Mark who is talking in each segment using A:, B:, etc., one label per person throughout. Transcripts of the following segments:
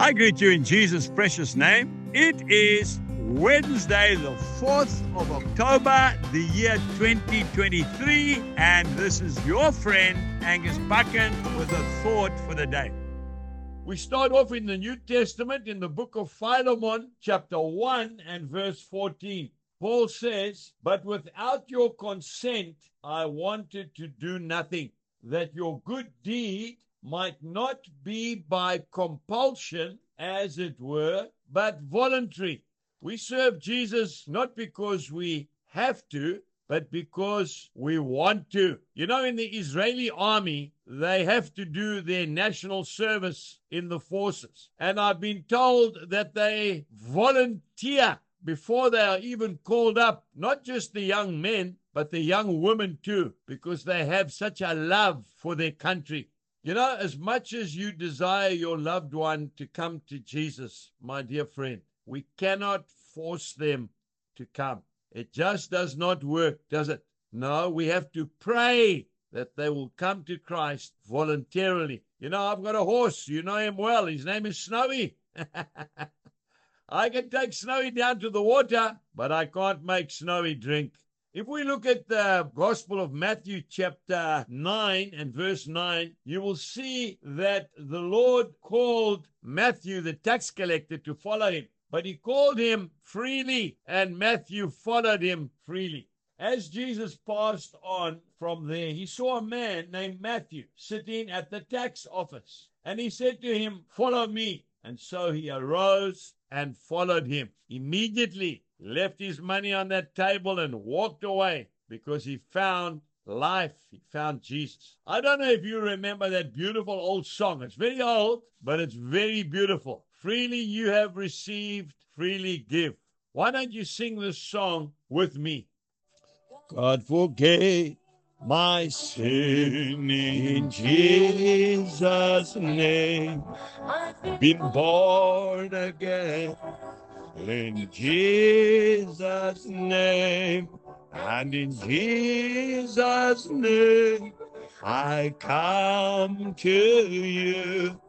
A: I greet you in Jesus' precious name. It is Wednesday, the 4th of October, the year 2023, and this is your friend Angus Buchan with a thought for the day. We start off in the New Testament in the book of Philemon, chapter 1 and verse 14. Paul says, But without your consent, I wanted to do nothing, that your good deed might not be by compulsion, as it were, but voluntary. We serve Jesus not because we have to, but because we want to. You know, in the Israeli army, they have to do their national service in the forces. And I've been told that they volunteer before they are even called up, not just the young men, but the young women too, because they have such a love for their country. You know, as much as you desire your loved one to come to Jesus, my dear friend, we cannot force them to come. It just does not work, does it? No, we have to pray that they will come to Christ voluntarily. You know, I've got a horse. You know him well. His name is Snowy. I can take Snowy down to the water, but I can't make Snowy drink. If we look at the Gospel of Matthew, chapter 9 and verse 9, you will see that the Lord called Matthew, the tax collector, to follow him. But he called him freely, and Matthew followed him freely. As Jesus passed on from there, he saw a man named Matthew sitting at the tax office. And he said to him, Follow me. And so he arose and followed him. Immediately, left his money on that table and walked away because he found life. He found Jesus. I don't know if you remember that beautiful old song. It's very old, but it's very beautiful. Freely you have received, freely give. Why don't you sing this song with me? God forgave my sin in Jesus' name. I've Been born again in Jesus' name. And in Jesus' name, I come to you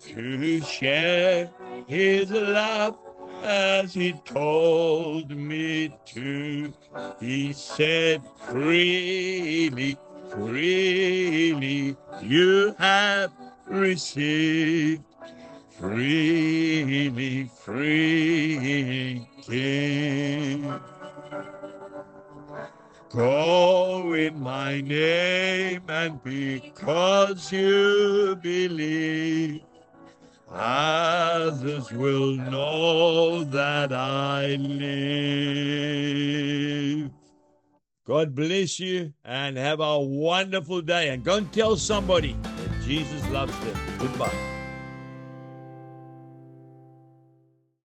A: to share his love as he told me to. He said, freely, freely you have received, freely, freely give. Go in my name, and because you believe, others will know that I live. God bless you and have a wonderful day. And go and tell somebody that Jesus loves them. Goodbye.